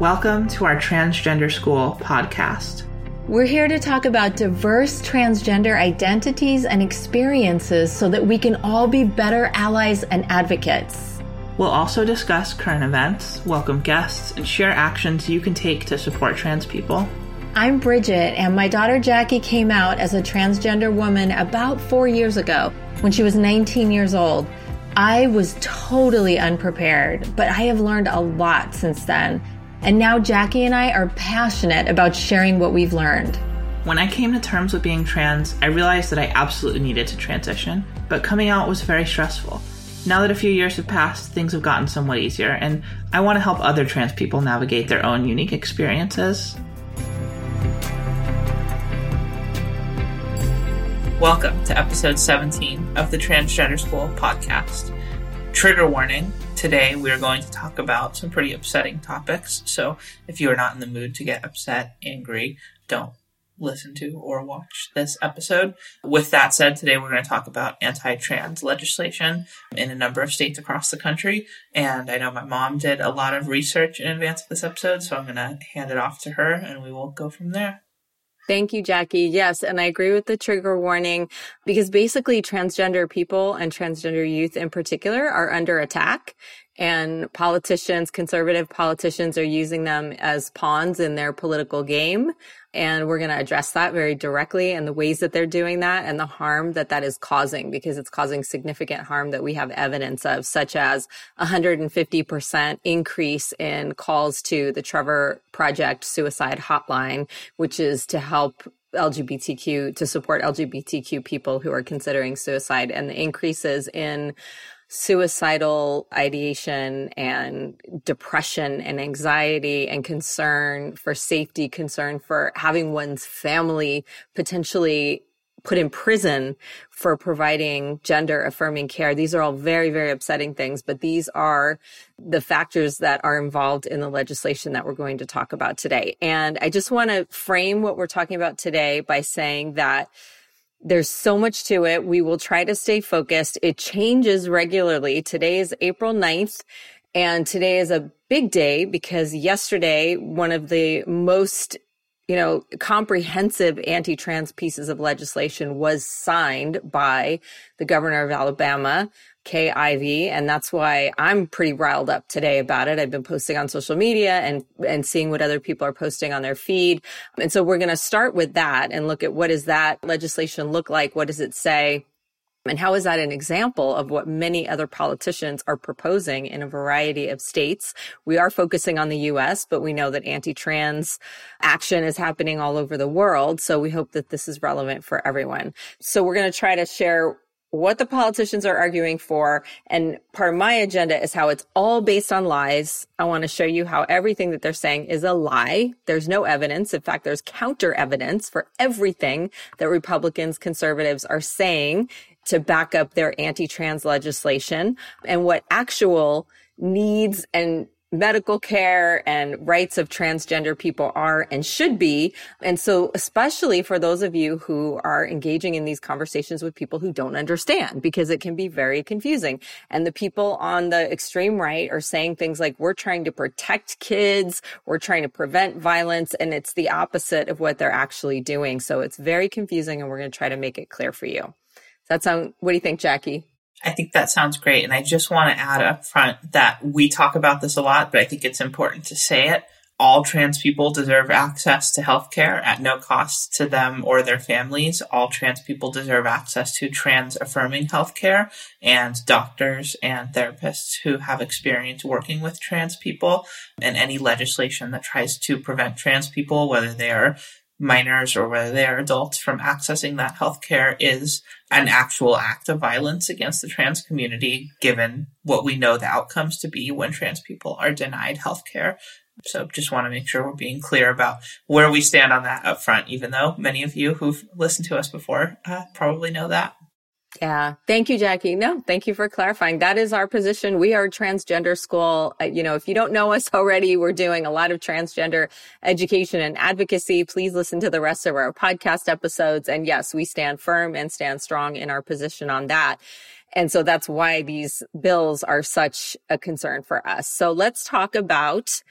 Welcome to our Transgender School podcast. We're here to talk about diverse transgender identities and experiences so that we can all be better allies and advocates. We'll also discuss current events, welcome guests, and share actions you can take to support trans people. I'm Bridget, and my daughter Jackie came out as a transgender woman about four years ago when she was 19 years old. I was totally unprepared, but I have learned a lot since then and now Jackie and I are passionate about sharing what we've learned. When I came to terms with being trans, I realized that I absolutely needed to transition, but coming out was very stressful. Now that a few years have passed, things have gotten somewhat easier, and I want to help other trans people navigate their own unique experiences. Welcome to episode 17 of the Transgender School podcast. Trigger warning today we are going to talk about some pretty upsetting topics. So if you are not in the mood to get upset, angry, don't listen to or watch this episode. With that said, today we're going to talk about anti-trans legislation in a number of states across the country. And I know my mom did a lot of research in advance of this episode, so I'm going to hand it off to her and we will go from there. Thank you, Jackie. Yes. And I agree with the trigger warning because basically transgender people and transgender youth in particular are under attack and politicians, conservative politicians are using them as pawns in their political game. And we're going to address that very directly and the ways that they're doing that and the harm that that is causing because it's causing significant harm that we have evidence of, such as 150% increase in calls to the Trevor Project suicide hotline, which is to help LGBTQ, to support LGBTQ people who are considering suicide and the increases in suicidal ideation and depression and anxiety and concern for safety, concern for having one's family potentially put in prison for providing gender affirming care. These are all very, very upsetting things, but these are the factors that are involved in the legislation that we're going to talk about today. And I just want to frame what we're talking about today by saying that there's so much to it. We will try to stay focused. It changes regularly. Today is April 9th. And today is a big day because yesterday, one of the most you know, comprehensive anti-trans pieces of legislation was signed by the governor of Alabama, Kay Ivey, and that's why I'm pretty riled up today about it. I've been posting on social media and and seeing what other people are posting on their feed. And so we're going to start with that and look at what does that legislation look like? What does it say? And how is that an example of what many other politicians are proposing in a variety of states? We are focusing on the US, but we know that anti trans action is happening all over the world. So we hope that this is relevant for everyone. So we're going to try to share what the politicians are arguing for. And part of my agenda is how it's all based on lies. I want to show you how everything that they're saying is a lie. There's no evidence. In fact, there's counter evidence for everything that Republicans, conservatives are saying to back up their anti-trans legislation and what actual needs and medical care and rights of transgender people are and should be. And so, especially for those of you who are engaging in these conversations with people who don't understand, because it can be very confusing. And the people on the extreme right are saying things like, we're trying to protect kids, we're trying to prevent violence, and it's the opposite of what they're actually doing. So it's very confusing, and we're going to try to make it clear for you that sound, what do you think, Jackie? I think that sounds great. And I just want to add up front that we talk about this a lot, but I think it's important to say it. All trans people deserve access to healthcare at no cost to them or their families. All trans people deserve access to trans affirming healthcare and doctors and therapists who have experience working with trans people. And any legislation that tries to prevent trans people, whether they are minors or whether they are adults from accessing that healthcare is an actual act of violence against the trans community, given what we know the outcomes to be when trans people are denied healthcare. So just want to make sure we're being clear about where we stand on that up front, even though many of you who've listened to us before uh, probably know that. Yeah. Thank you, Jackie. No, thank you for clarifying. That is our position. We are transgender school. Uh, you know, if you don't know us already, we're doing a lot of transgender education and advocacy. Please listen to the rest of our podcast episodes. And yes, we stand firm and stand strong in our position on that. And so that's why these bills are such a concern for us. So let's talk about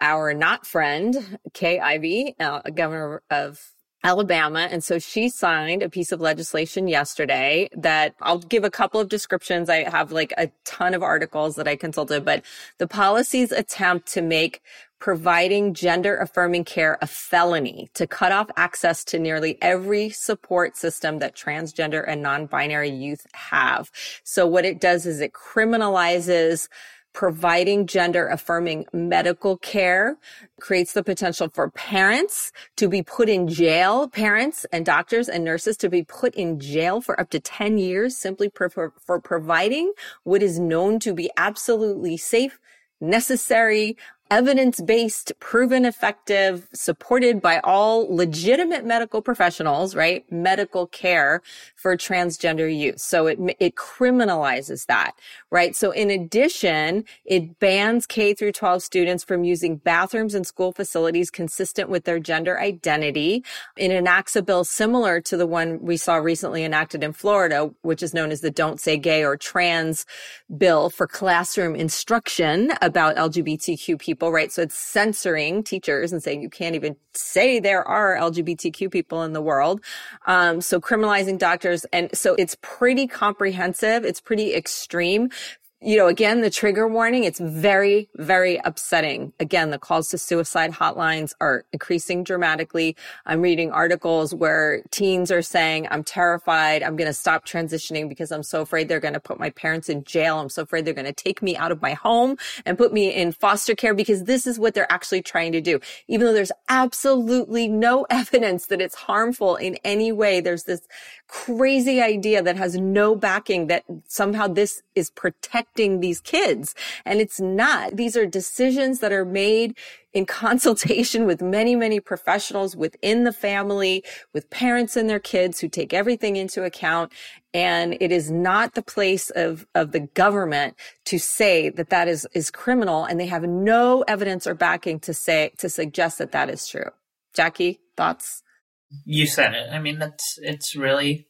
our not friend, Kay Ivey, uh, governor of Alabama. And so she signed a piece of legislation yesterday that I'll give a couple of descriptions. I have like a ton of articles that I consulted, but the policies attempt to make providing gender affirming care a felony to cut off access to nearly every support system that transgender and non-binary youth have. So what it does is it criminalizes providing gender affirming medical care creates the potential for parents to be put in jail, parents and doctors and nurses to be put in jail for up to 10 years simply for, for, providing what is known to be absolutely safe, necessary, evidence-based, proven effective, supported by all legitimate medical professionals, right? Medical care for transgender youth. So it, it criminalizes that, right? So in addition, it bans K through 12 students from using bathrooms in school facilities consistent with their gender identity. It enacts a bill similar to the one we saw recently enacted in Florida, which is known as the Don't Say Gay or Trans bill for classroom instruction about LGBTQ people people, right? So it's censoring teachers and saying you can't even say there are LGBTQ people in the world. Um, so criminalizing doctors. And so it's pretty comprehensive. It's pretty extreme you know, again, the trigger warning, it's very, very upsetting. Again, the calls to suicide hotlines are increasing dramatically. I'm reading articles where teens are saying, I'm terrified. I'm going to stop transitioning because I'm so afraid they're going to put my parents in jail. I'm so afraid they're going to take me out of my home and put me in foster care because this is what they're actually trying to do. Even though there's absolutely no evidence that it's harmful in any way, there's this crazy idea that has no backing that somehow this is protecting these kids. And it's not. These are decisions that are made in consultation with many, many professionals within the family, with parents and their kids who take everything into account. And it is not the place of, of the government to say that that is, is criminal. And they have no evidence or backing to say, to suggest that that is true. Jackie, thoughts? You said it. I mean, that's it's really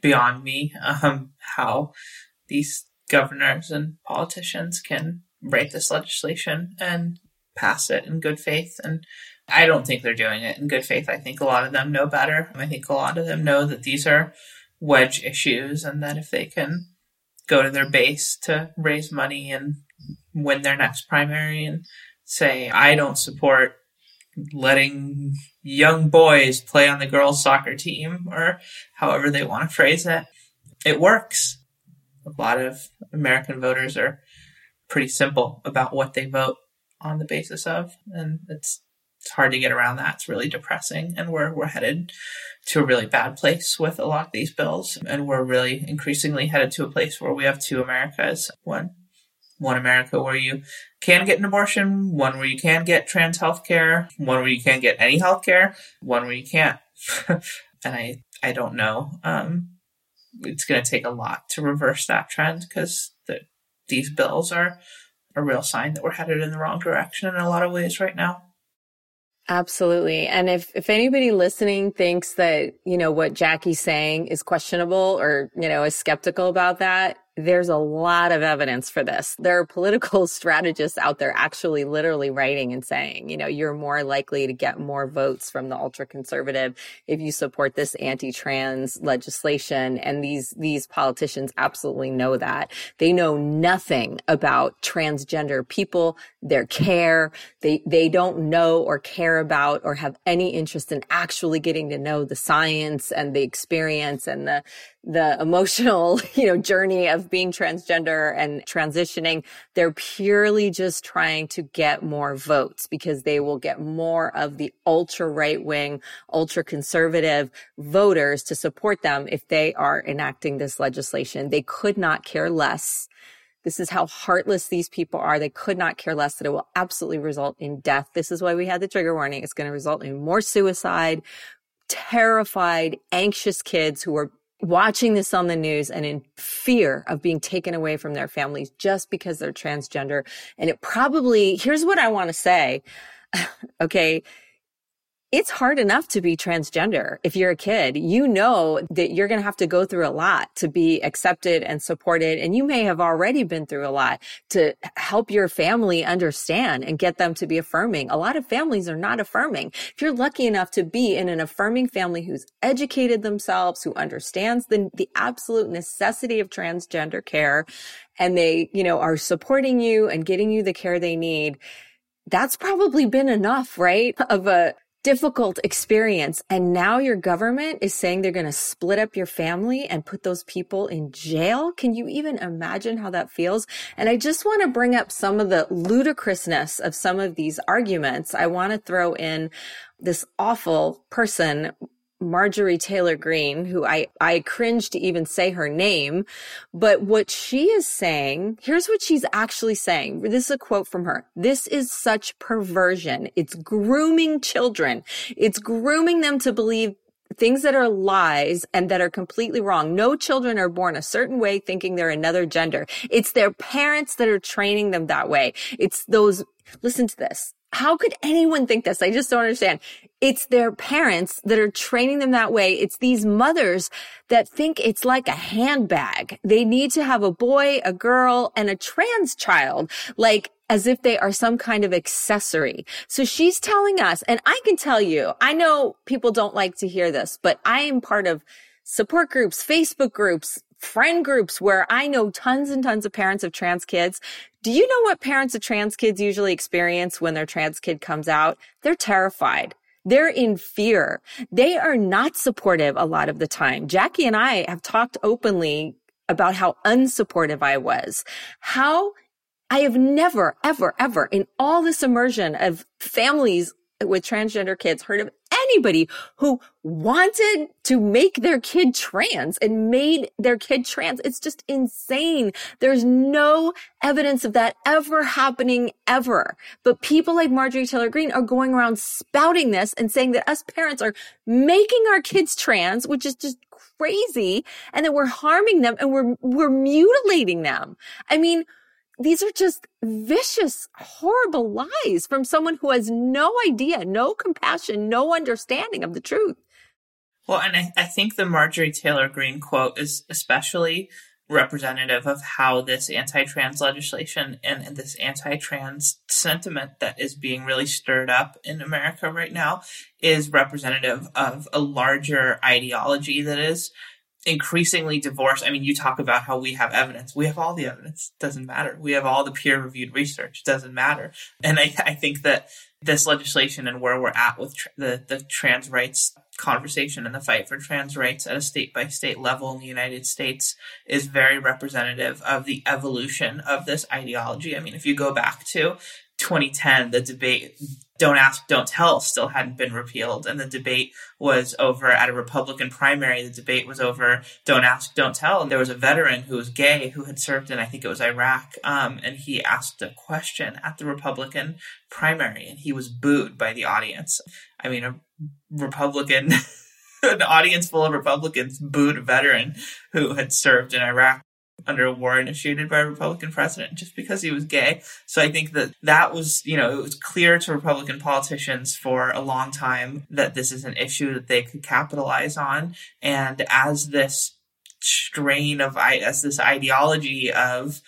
beyond me um, how these governors and politicians can write this legislation and pass it in good faith. And I don't think they're doing it in good faith. I think a lot of them know better. I think a lot of them know that these are wedge issues and that if they can go to their base to raise money and win their next primary and say, I don't support letting young boys play on the girls' soccer team, or however they want to phrase it. It works. A lot of American voters are pretty simple about what they vote on the basis of, and it's it's hard to get around that. It's really depressing, and we're we're headed to a really bad place with a lot of these bills, and we're really increasingly headed to a place where we have two Americas. One one America where you can get an abortion, one where you can get trans health care, one where you can't get any health care, one where you can't. and I, I don't know. Um, it's going to take a lot to reverse that trend because the, these bills are a real sign that we're headed in the wrong direction in a lot of ways right now. Absolutely. And if, if anybody listening thinks that, you know, what Jackie's saying is questionable or, you know, is skeptical about that, there's a lot of evidence for this. There are political strategists out there actually literally writing and saying, you know, you're more likely to get more votes from the ultra conservative if you support this anti-trans legislation. And these, these politicians absolutely know that. They know nothing about transgender people, their care. They, they don't know or care about or have any interest in actually getting to know the science and the experience and the, the emotional, you know, journey of being transgender and transitioning. They're purely just trying to get more votes because they will get more of the ultra right wing, ultra conservative voters to support them if they are enacting this legislation. They could not care less. This is how heartless these people are. They could not care less that it will absolutely result in death. This is why we had the trigger warning. It's going to result in more suicide, terrified, anxious kids who are watching this on the news and in fear of being taken away from their families just because they're transgender. And it probably, here's what I want to say. okay. It's hard enough to be transgender. If you're a kid, you know that you're going to have to go through a lot to be accepted and supported. And you may have already been through a lot to help your family understand and get them to be affirming. A lot of families are not affirming. If you're lucky enough to be in an affirming family who's educated themselves, who understands the, the absolute necessity of transgender care, and they, you know, are supporting you and getting you the care they need, that's probably been enough, right? Of a difficult experience. And now your government is saying they're going to split up your family and put those people in jail. Can you even imagine how that feels? And I just want to bring up some of the ludicrousness of some of these arguments. I want to throw in this awful person Marjorie Taylor Greene, who I, I cringe to even say her name. But what she is saying, here's what she's actually saying. This is a quote from her. This is such perversion. It's grooming children. It's grooming them to believe things that are lies and that are completely wrong. No children are born a certain way thinking they're another gender. It's their parents that are training them that way. It's those, listen to this. How could anyone think this? I just don't understand. It's their parents that are training them that way. It's these mothers that think it's like a handbag. They need to have a boy, a girl, and a trans child, like as if they are some kind of accessory. So she's telling us, and I can tell you, I know people don't like to hear this, but I am part of support groups, Facebook groups, friend groups where I know tons and tons of parents of trans kids. Do you know what parents of trans kids usually experience when their trans kid comes out? They're terrified. They're in fear. They are not supportive a lot of the time. Jackie and I have talked openly about how unsupportive I was. How I have never, ever, ever in all this immersion of families with transgender kids heard of anybody who wanted to make their kid trans and made their kid trans. It's just insane. There's no evidence of that ever happening ever. But people like Marjorie Taylor Greene are going around spouting this and saying that us parents are making our kids trans, which is just crazy and that we're harming them and we're, we're mutilating them. I mean, these are just vicious, horrible lies from someone who has no idea, no compassion, no understanding of the truth. Well, and I, I think the Marjorie Taylor Greene quote is especially representative of how this anti-trans legislation and, and, this anti-trans sentiment that is being really stirred up in America right now is representative of a larger ideology that is increasingly divorced. I mean, you talk about how we have evidence. We have all the evidence. Doesn't matter. We have all the peer reviewed research. Doesn't matter. And I, I think that this legislation and where we're at with the, the trans rights conversation and the fight for trans rights at a state by state level in the United States is very representative of the evolution of this ideology. I mean, if you go back to 2010, the debate don't Ask, Don't Tell still hadn't been repealed, and the debate was over at a Republican primary. The debate was over Don't Ask, Don't Tell. And there was a veteran who was gay who had served in, I think it was Iraq, um, and he asked a question at the Republican primary, and he was booed by the audience. I mean, a Republican. an audience full of Republicans booed a veteran who had served in Iraq under a war initiated by a Republican president just because he was gay. So I think that that was, you know, it was clear to Republican politicians for a long time that this is an issue that they could capitalize on. And as this strain of, as this ideology of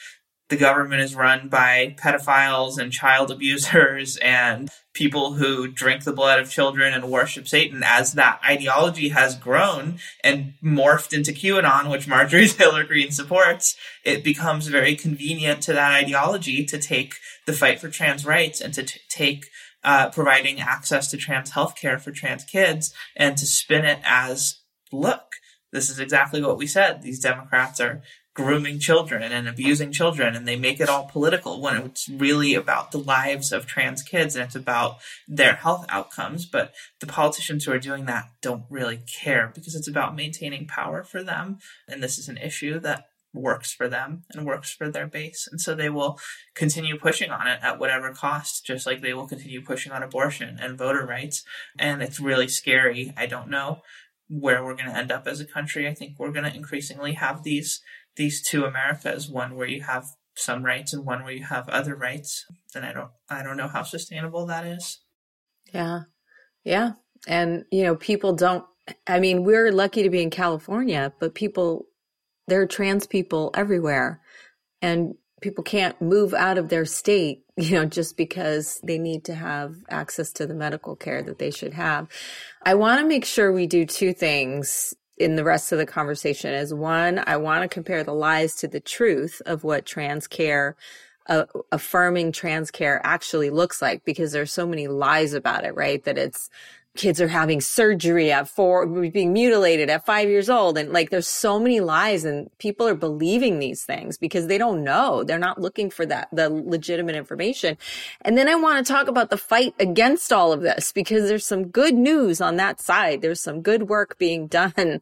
the government is run by pedophiles and child abusers and people who drink the blood of children and worship Satan. As that ideology has grown and morphed into QAnon, which Marjorie Taylor Greene supports, it becomes very convenient to that ideology to take the fight for trans rights and to t- take uh, providing access to trans healthcare for trans kids and to spin it as look, this is exactly what we said. These Democrats are grooming children and abusing children and they make it all political when it's really about the lives of trans kids and it's about their health outcomes. But the politicians who are doing that don't really care because it's about maintaining power for them. And this is an issue that works for them and works for their base. And so they will continue pushing on it at whatever cost just like they will continue pushing on abortion and voter rights. And it's really scary. I don't know where we're going to end up as a country. I think we're going to increasingly have these these two Americas, one where you have some rights and one where you have other rights, then I don't I don't know how sustainable that is. Yeah. Yeah. And, you know, people don't, I mean, we're lucky to be in California, but people, there are trans people everywhere. And people can't move out of their state, you know, just because they need to have access to the medical care that they should have. I want to make sure we do two things in the rest of the conversation is one, I want to compare the lies to the truth of what trans care uh, affirming trans care actually looks like because there's so many lies about it, right? That it's kids are having surgery at four, being mutilated at five years old. And like, there's so many lies and people are believing these things because they don't know. They're not looking for that, the legitimate information. And then I want to talk about the fight against all of this because there's some good news on that side. There's some good work being done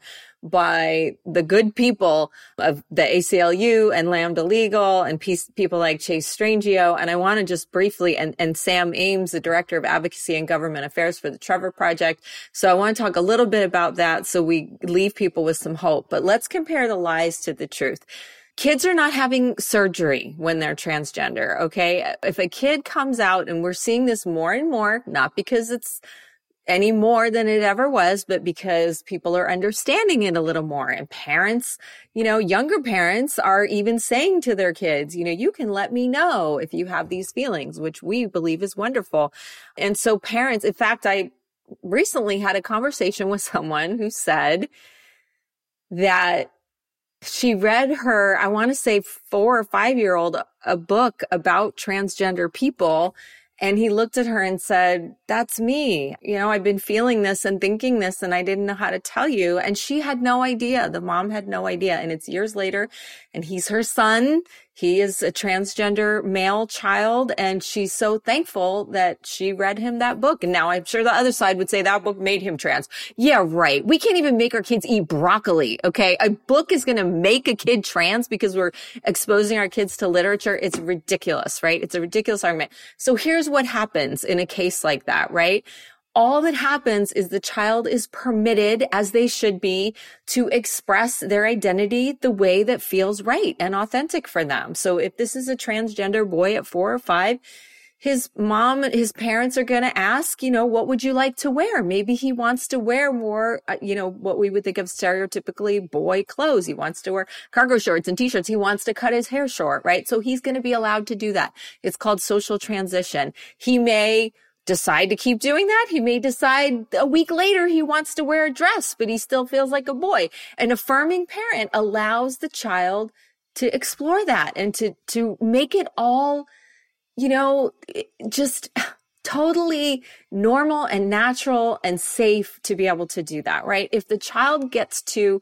by the good people of the ACLU and Lambda Legal and people like Chase Strangio. And I want to just briefly, and, and Sam Ames, the director of advocacy and government affairs for the Trevor Project. So I want to talk a little bit about that so we leave people with some hope. But let's compare the lies to the truth kids are not having surgery when they're transgender. Okay. If a kid comes out and we're seeing this more and more, not because it's any more than it ever was, but because people are understanding it a little more. And parents, you know, younger parents are even saying to their kids, you know, you can let me know if you have these feelings, which we believe is wonderful. And so parents, in fact, I recently had a conversation with someone who said that she read her, I want to say four or five year old, a book about transgender people and he looked at her and said, that's me. You know, I've been feeling this and thinking this and I didn't know how to tell you. And she had no idea. The mom had no idea. And it's years later and he's her son. He is a transgender male child and she's so thankful that she read him that book. And now I'm sure the other side would say that book made him trans. Yeah, right. We can't even make our kids eat broccoli. Okay. A book is going to make a kid trans because we're exposing our kids to literature. It's ridiculous, right? It's a ridiculous argument. So here's what happens in a case like that, right? All that happens is the child is permitted, as they should be, to express their identity the way that feels right and authentic for them. So if this is a transgender boy at four or five, his mom, his parents are going to ask, you know, what would you like to wear? Maybe he wants to wear more, uh, you know, what we would think of stereotypically boy clothes. He wants to wear cargo shorts and t-shirts. He wants to cut his hair short, right? So he's going to be allowed to do that. It's called social transition. He may decide to keep doing that. He may decide a week later he wants to wear a dress, but he still feels like a boy. An affirming parent allows the child to explore that and to, to make it all, you know, just totally normal and natural and safe to be able to do that, right? If the child gets to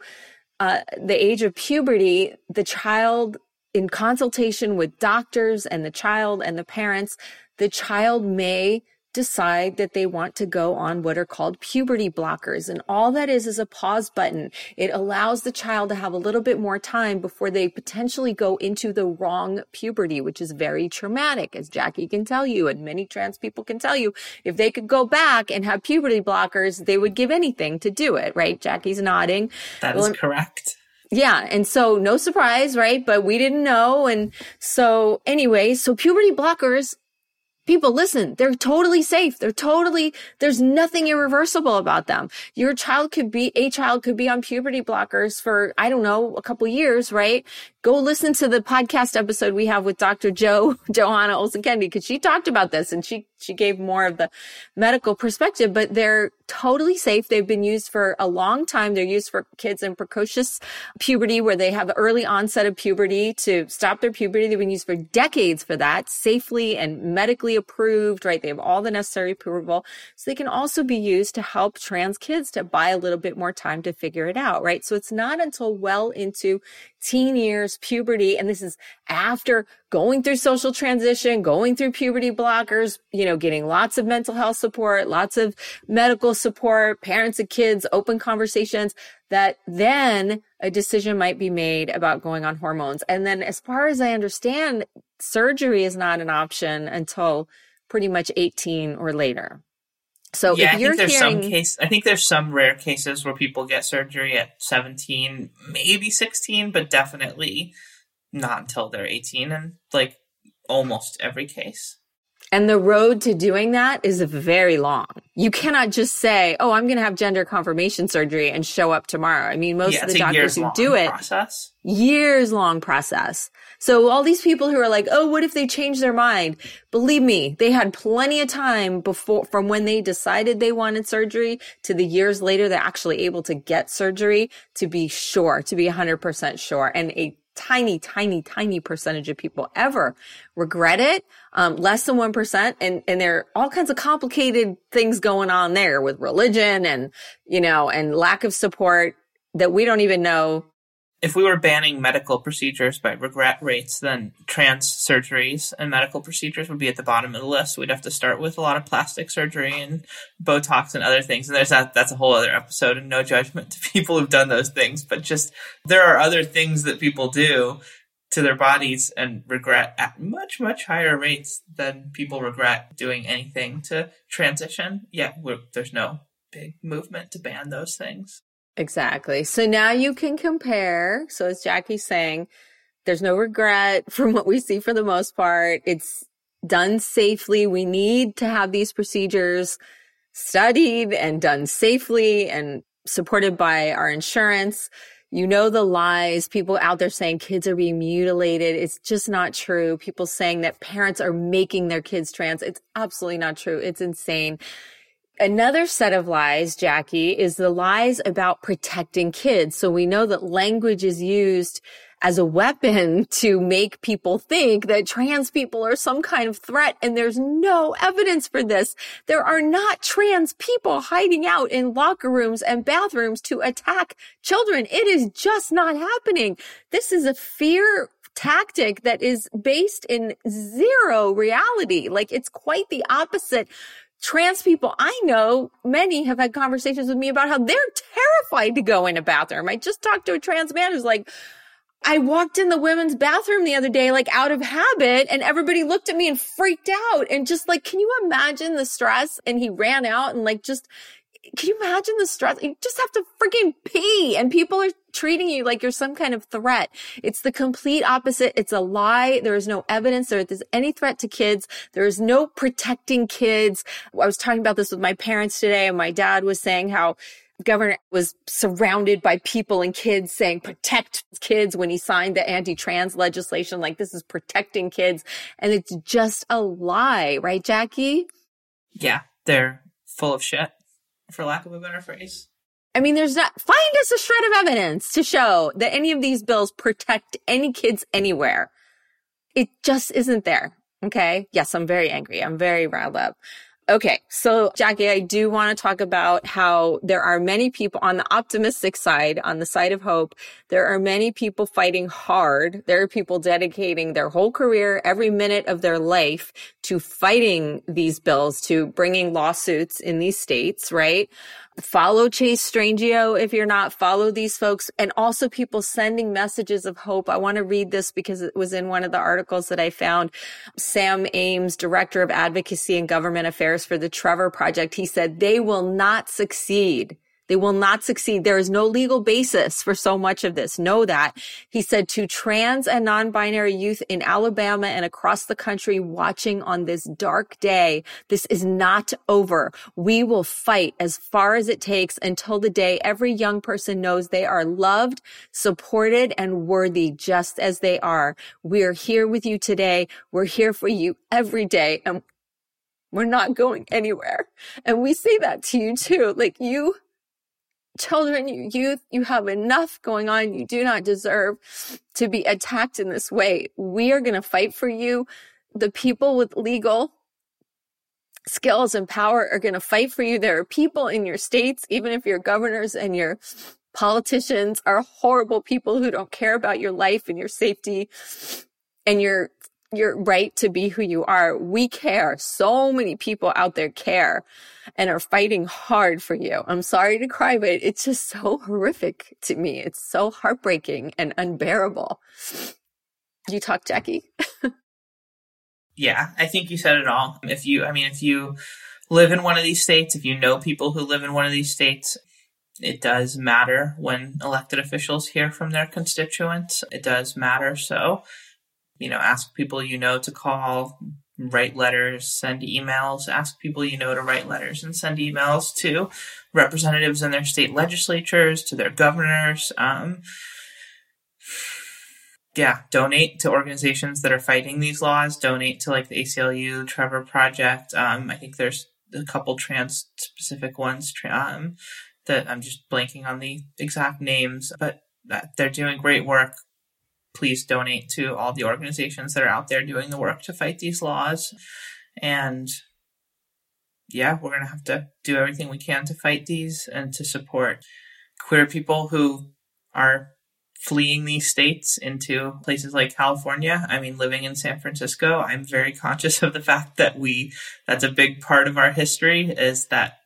uh, the age of puberty, the child in consultation with doctors and the child and the parents, the child may decide that they want to go on what are called puberty blockers. And all that is is a pause button. It allows the child to have a little bit more time before they potentially go into the wrong puberty, which is very traumatic, as Jackie can tell you, and many trans people can tell you. If they could go back and have puberty blockers, they would give anything to do it, right? Jackie's nodding. That is well, correct. Yeah. And so no surprise, right? But we didn't know. And so anyway, so puberty blockers People, listen, they're totally safe. They're totally, there's nothing irreversible about them. Your child could be, a child could be on puberty blockers for, I don't know, a couple years, right? Go listen to the podcast episode we have with Dr. Joe, Johanna Olson Kennedy, because she talked about this and she she gave more of the medical perspective, but they're totally safe. They've been used for a long time. They're used for kids in precocious puberty where they have early onset of puberty to stop their puberty. They've been used for decades for that, safely and medically approved, right? They have all the necessary approval. So they can also be used to help trans kids to buy a little bit more time to figure it out, right? So it's not until well into teen years, puberty, and this is after going through social transition, going through puberty blockers, you know, getting lots of mental health support, lots of medical support, parents and kids, open conversations, that then a decision might be made about going on hormones. And then as far as I understand, surgery is not an option until pretty much 18 or later. So yeah, if you're I think there's hearing, some case. I think there's some rare cases where people get surgery at 17, maybe 16, but definitely not until they're 18, and like almost every case. And the road to doing that is very long. You cannot just say, "Oh, I'm going to have gender confirmation surgery and show up tomorrow." I mean, most Yeah, of the doctors who do it process. years long process. So all these people who are like, "Oh, what if they change their mind?" Believe me, they had plenty of time before from when they decided they wanted surgery to the years later they're actually able to get surgery to be sure, to be 100% sure. And a tiny, tiny, tiny percentage of people ever regret it. Um, less than 1%. And, and there are all kinds of complicated things going on there with religion and, you know, and lack of support that we don't even know If we were banning medical procedures by regret rates, then trans surgeries and medical procedures would be at the bottom of the list. We'd have to start with a lot of plastic surgery and Botox and other things. And there's that, that's a whole other episode and no judgment to people who've done those things, but just there are other things that people do to their bodies and regret at much, much higher rates than people regret doing anything to transition. Yeah, there's no big movement to ban those things. Exactly. So now you can compare. So as Jackie's saying, there's no regret from what we see for the most part. It's done safely. We need to have these procedures studied and done safely and supported by our insurance. You know the lies, people out there saying kids are being mutilated. It's just not true. People saying that parents are making their kids trans. It's absolutely not true. It's insane. Another set of lies, Jackie, is the lies about protecting kids. So we know that language is used as a weapon to make people think that trans people are some kind of threat. And there's no evidence for this. There are not trans people hiding out in locker rooms and bathrooms to attack children. It is just not happening. This is a fear tactic that is based in zero reality. Like it's quite the opposite trans people I know, many have had conversations with me about how they're terrified to go in a bathroom. I just talked to a trans man who's like, I walked in the women's bathroom the other day, like out of habit, and everybody looked at me and freaked out and just like, can you imagine the stress? And he ran out and like just, can you imagine the stress? You just have to freaking pee and people are treating you like you're some kind of threat. It's the complete opposite. It's a lie. There is no evidence there is any threat to kids. There is no protecting kids. I was talking about this with my parents today and my dad was saying how governor was surrounded by people and kids saying protect kids when he signed the anti-trans legislation like this is protecting kids and it's just a lie right jackie Yeah, they're full of shit, for lack of a better phrase. I mean, there's not, find us a shred of evidence to show that any of these bills protect any kids anywhere. It just isn't there. Okay. Yes, I'm very angry. I'm very riled up. Okay. So Jackie, I do want to talk about how there are many people on the optimistic side, on the side of hope. There are many people fighting hard. There are people dedicating their whole career, every minute of their life to fighting these bills, to bringing lawsuits in these states, right? Follow Chase Strangio if you're not, follow these folks, and also people sending messages of hope. I want to read this because it was in one of the articles that I found. Sam Ames, Director of Advocacy and Government Affairs for the Trevor Project, he said, they will not succeed. They will not succeed. There is no legal basis for so much of this. Know that. He said to trans and non-binary youth in Alabama and across the country watching on this dark day, this is not over. We will fight as far as it takes until the day every young person knows they are loved, supported, and worthy just as they are. We are here with you today. We're here for you every day. And we're not going anywhere. And we say that to you too. Like you children, you youth, you have enough going on. You do not deserve to be attacked in this way. We are going to fight for you. The people with legal skills and power are going to fight for you. There are people in your states, even if your governors and your politicians are horrible people who don't care about your life and your safety and your your right to be who you are. We care. So many people out there care and are fighting hard for you. I'm sorry to cry, but it's just so horrific to me. It's so heartbreaking and unbearable. You talk, Jackie? Yeah, I think you said it all. If you, I mean, if you live in one of these states, if you know people who live in one of these states, it does matter when elected officials hear from their constituents. It does matter. So, you know, ask people you know to call, write letters, send emails, ask people you know to write letters and send emails to representatives in their state legislatures, to their governors. Um, yeah, donate to organizations that are fighting these laws. Donate to like the ACLU, Trevor Project. Um, I think there's a couple trans specific ones um, that I'm just blanking on the exact names, but they're doing great work. Please donate to all the organizations that are out there doing the work to fight these laws. And yeah, we're going to have to do everything we can to fight these and to support queer people who are fleeing these states into places like California. I mean, living in San Francisco, I'm very conscious of the fact that we, that's a big part of our history is that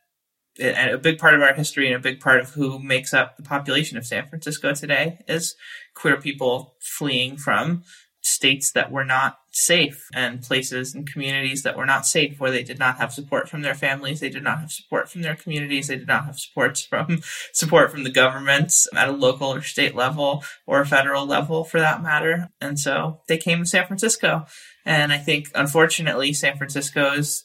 a big part of our history and a big part of who makes up the population of San Francisco today is queer people fleeing from states that were not safe and places and communities that were not safe where they did not have support from their families they did not have support from their communities they did not have supports from support from the governments at a local or state level or federal level for that matter. And so they came to san francisco. And i think unfortunately san francisco is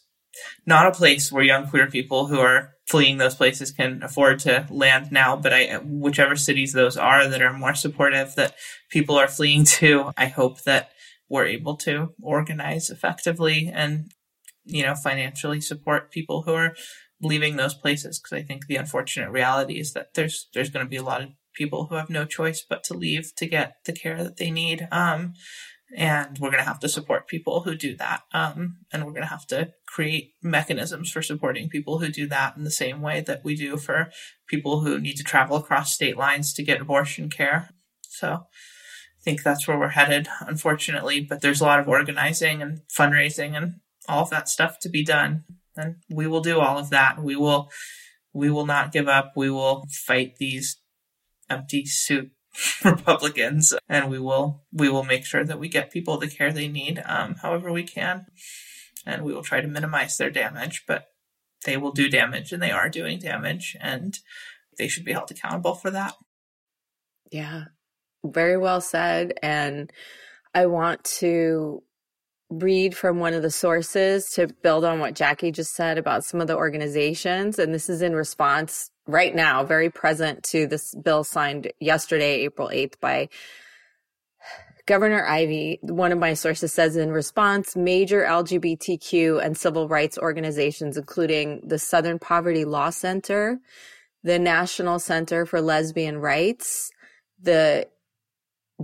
not a place where young queer people who are fleeing those places can afford to land now but i whichever cities those are that are more supportive that people are fleeing to i hope that we're able to organize effectively and you know financially support people who are leaving those places because i think the unfortunate reality is that there's there's going to be a lot of people who have no choice but to leave to get the care that they need. Um, and we're going to have to support people who do that um, and we're going to have to create mechanisms for supporting people who do that in the same way that we do for people who need to travel across state lines to get abortion care. So i think that's where we're headed unfortunately but there's a lot of organizing and fundraising and all of that stuff to be done. And we will do all of that. We will we will not give up. We will fight these empty suit Republicans, and we will we will make sure that we get people the care they need, um, however we can, and we will try to minimize their damage. But they will do damage, and they are doing damage, and they should be held accountable for that. Yeah, very well said. And I want to read from one of the sources to build on what Jackie just said about some of the organizations. And this is in response right now, very present to this bill signed yesterday, April 8th by Governor Ivey. one of my sources says in response, major LGBTQ and civil rights organizations, including the Southern Poverty Law Center, the National Center for Lesbian Rights, the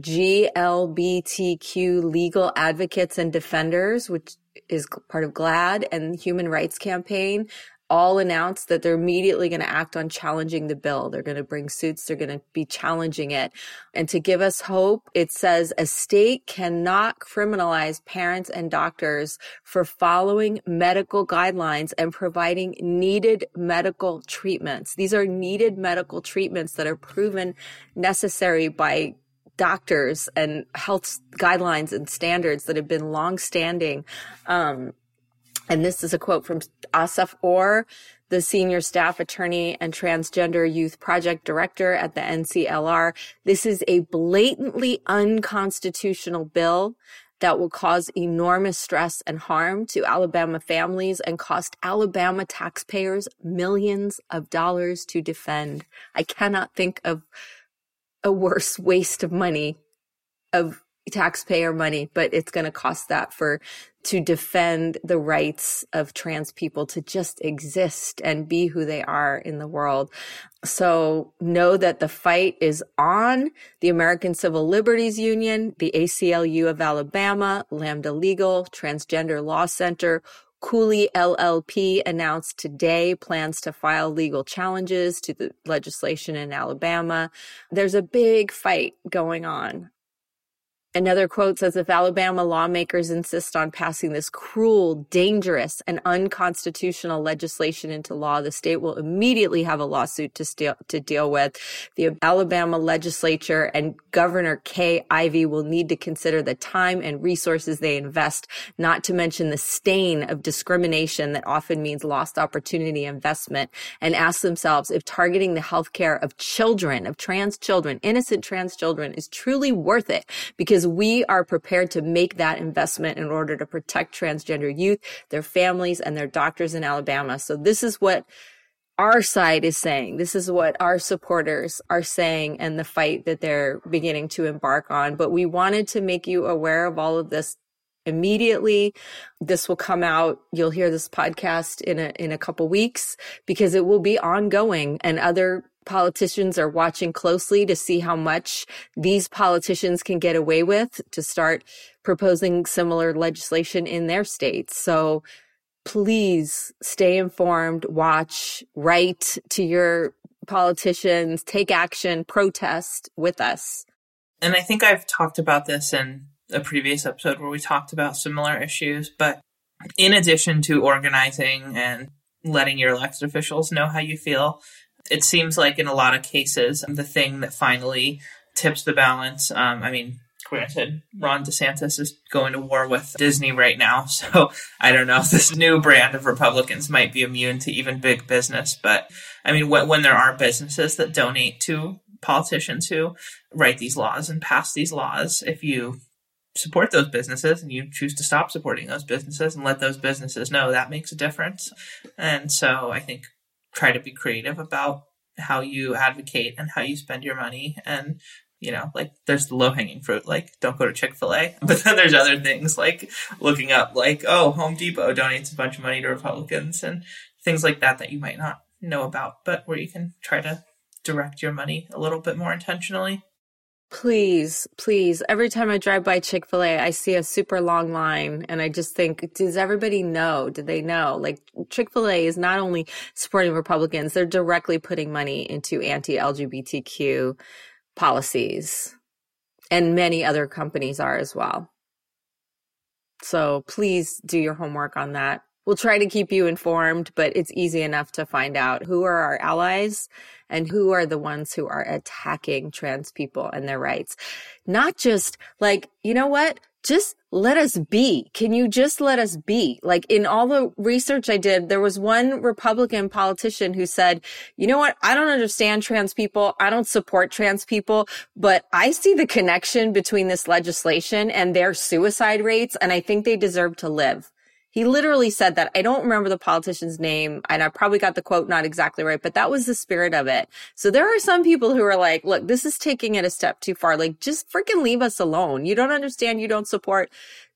GLBTQ Legal Advocates and Defenders, which is part of GLAD and Human Rights Campaign, all announced that they're immediately going to act on challenging the bill. They're going to bring suits. They're going to be challenging it. And to give us hope, it says a state cannot criminalize parents and doctors for following medical guidelines and providing needed medical treatments. These are needed medical treatments that are proven necessary by doctors and health guidelines and standards that have been long-standing um, and this is a quote from Asaf Orr, the senior staff attorney and transgender youth project director at the NCLR. This is a blatantly unconstitutional bill that will cause enormous stress and harm to Alabama families and cost Alabama taxpayers millions of dollars to defend. I cannot think of a worse waste of money of taxpayer money, but it's going to cost that for to defend the rights of trans people to just exist and be who they are in the world. So know that the fight is on. The American Civil Liberties Union, the ACLU of Alabama, Lambda Legal, Transgender Law Center, Cooley LLP announced today plans to file legal challenges to the legislation in Alabama. There's a big fight going on Another quote says if Alabama lawmakers insist on passing this cruel, dangerous, and unconstitutional legislation into law, the state will immediately have a lawsuit to, steal, to deal with. The Alabama legislature and Governor Kay Ivey will need to consider the time and resources they invest, not to mention the stain of discrimination that often means lost opportunity investment, and ask themselves if targeting the health care of children, of trans children, innocent trans children, is truly worth it because we are prepared to make that investment in order to protect transgender youth, their families, and their doctors in Alabama. So this is what our side is saying. This is what our supporters are saying and the fight that they're beginning to embark on. But we wanted to make you aware of all of this immediately. This will come out. You'll hear this podcast in a, in a couple weeks because it will be ongoing and other politicians are watching closely to see how much these politicians can get away with to start proposing similar legislation in their states. So please stay informed, watch, write to your politicians, take action, protest with us. And I think I've talked about this in a previous episode where we talked about similar issues, but in addition to organizing and letting your elected officials know how you feel, it seems like in a lot of cases, the thing that finally tips the balance, um, I mean, granted, Ron DeSantis is going to war with Disney right now, so I don't know if this new brand of Republicans might be immune to even big business. But I mean, when, when there are businesses that donate to politicians who write these laws and pass these laws, if you support those businesses and you choose to stop supporting those businesses and let those businesses know that makes a difference. And so I think try to be creative about how you advocate and how you spend your money and you know, like there's the low hanging fruit, like don't go to Chick fil A. But then there's other things like looking up, like, oh, Home Depot donates a bunch of money to Republicans and things like that that you might not know about, but where you can try to direct your money a little bit more intentionally. Please, please. Every time I drive by Chick fil A, I see a super long line. And I just think, does everybody know? Do they know? Like, Chick fil A is not only supporting Republicans, they're directly putting money into anti LGBTQ policies. And many other companies are as well. So please do your homework on that. We'll try to keep you informed, but it's easy enough to find out who are our allies and who are the ones who are attacking trans people and their rights. Not just like, you know what? just let us be. Can you just let us be? Like in all the research I did, there was one Republican politician who said, you know what? I don't understand trans people. I don't support trans people, but I see the connection between this legislation and their suicide rates. And I think they deserve to live. He literally said that. I don't remember the politician's name and I probably got the quote not exactly right, but that was the spirit of it. So there are some people who are like, look, this is taking it a step too far. Like just freaking leave us alone. You don't understand. You don't support.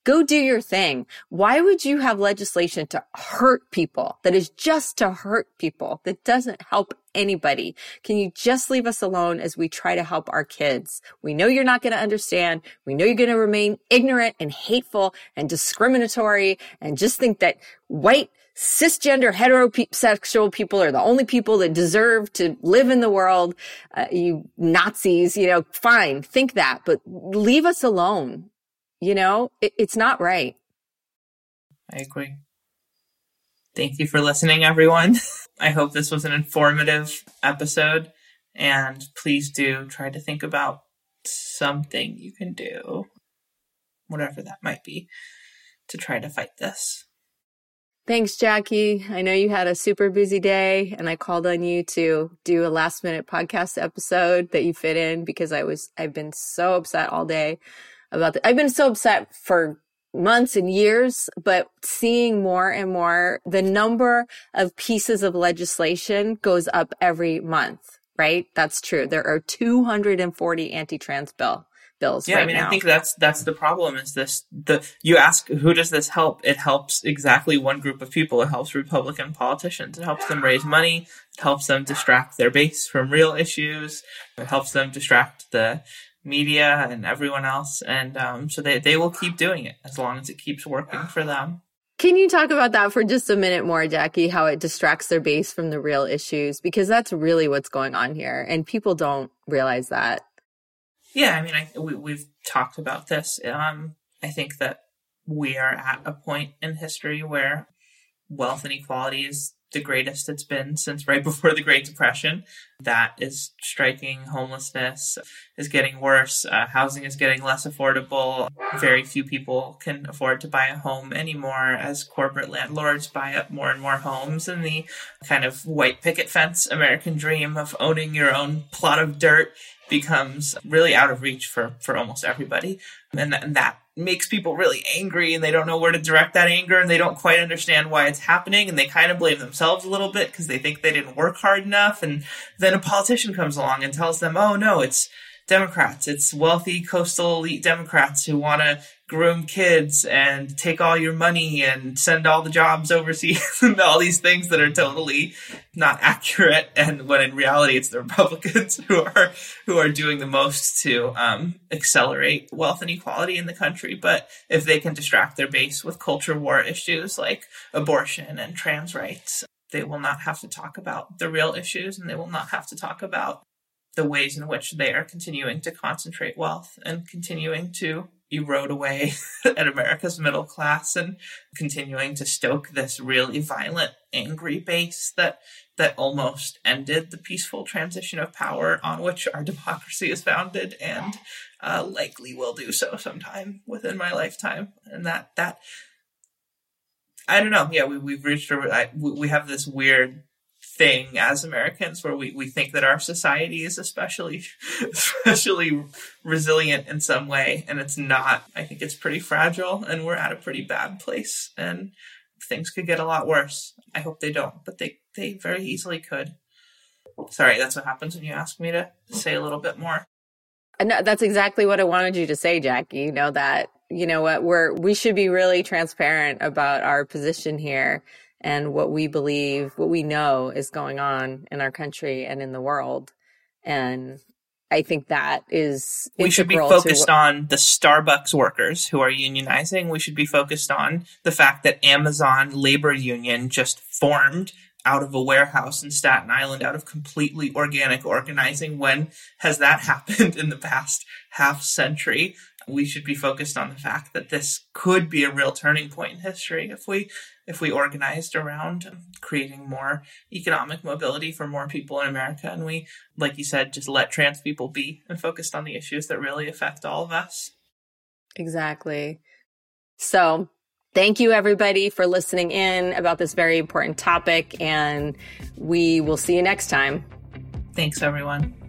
Go do your thing. Why would you have legislation to hurt people that is just to hurt people that doesn't help anybody? Can you just leave us alone as we try to help our kids? We know you're not going to understand. We know you're going to remain ignorant and hateful and discriminatory and just think that white cisgender heterosexual people are the only people that deserve to live in the world. Uh, you Nazis, you know, fine, think that, but leave us alone. You know, it, it's not right. I agree. Thank you for listening, everyone. I hope this was an informative episode. And please do try to think about something you can do, whatever that might be, to try to fight this. Thanks, Jackie. I know you had a super busy day and I called on you to do a last minute podcast episode that you fit in because I was, I've been so upset all day about the, I've been so upset for months and years, but seeing more and more, the number of pieces of legislation goes up every month, right? That's true. There are 240 anti-trans bill bills. Yeah, right I mean, now. I think that's that's the problem. Is this the you ask who does this help? It helps exactly one group of people. It helps Republican politicians. It helps them raise money. It helps them distract their base from real issues. It helps them distract the media and everyone else. And um, so they, they will keep doing it as long as it keeps working for them. Can you talk about that for just a minute more, Jackie? How it distracts their base from the real issues? Because that's really what's going on here. And people don't realize that. Yeah, I mean, I, we, we've talked about this. Um, I think that we are at a point in history where wealth inequality is the greatest it's been since right before the Great Depression. That is striking. Homelessness is getting worse. Uh, housing is getting less affordable. Very few people can afford to buy a home anymore as corporate landlords buy up more and more homes. And the kind of white picket fence American dream of owning your own plot of dirt becomes really out of reach for, for almost everybody. And, and that makes people really angry and they don't know where to direct that anger and they don't quite understand why it's happening and they kind of blame themselves a little bit because they think they didn't work hard enough. And then a politician comes along and tells them, oh no, it's, Democrats. It's wealthy coastal elite Democrats who want to groom kids and take all your money and send all the jobs overseas and all these things that are totally not accurate. And when in reality, it's the Republicans who are who are doing the most to um, accelerate wealth inequality in the country. But if they can distract their base with culture war issues like abortion and trans rights, they will not have to talk about the real issues and they will not have to talk about the ways in which they are continuing to concentrate wealth and continuing to erode away at America's middle class and continuing to stoke this really violent, angry base that that almost ended the peaceful transition of power on which our democracy is founded and uh, likely will do so sometime within my lifetime. And that that I don't know. Yeah, we we've reached a I, we have this weird thing as Americans where we, we think that our society is especially especially resilient in some way and it's not. I think it's pretty fragile and we're at a pretty bad place and things could get a lot worse. I hope they don't, but they they very easily could. Sorry, that's what happens when you ask me to say a little bit more. No, that's exactly what I wanted you to say, Jackie. You know that you know what we're we should be really transparent about our position here and what we believe, what we know is going on in our country and in the world. And I think that is we should be focused to... on the Starbucks workers who are unionizing. We should be focused on the fact that Amazon labor union just formed out of a warehouse in Staten Island out of completely organic organizing. When has that happened in the past half century? We should be focused on the fact that this could be a real turning point in history if we if we organized around creating more economic mobility for more people in America and we, like you said, just let trans people be and focused on the issues that really affect all of us. Exactly. So thank you everybody for listening in about this very important topic and we will see you next time. Thanks everyone.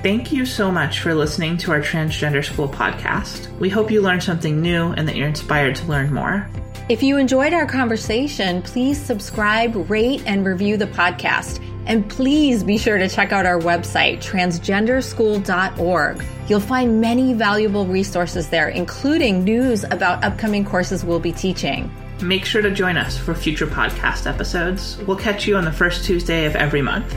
Thank you so much for listening to our Transgender School podcast. We hope you learned something new and that you're inspired to learn more. If you enjoyed our conversation, please subscribe, rate, and review the podcast. And please be sure to check out our website, transgenderschool.org. You'll find many valuable resources there, including news about upcoming courses we'll be teaching. Make sure to join us for future podcast episodes. We'll catch you on the first Tuesday of every month.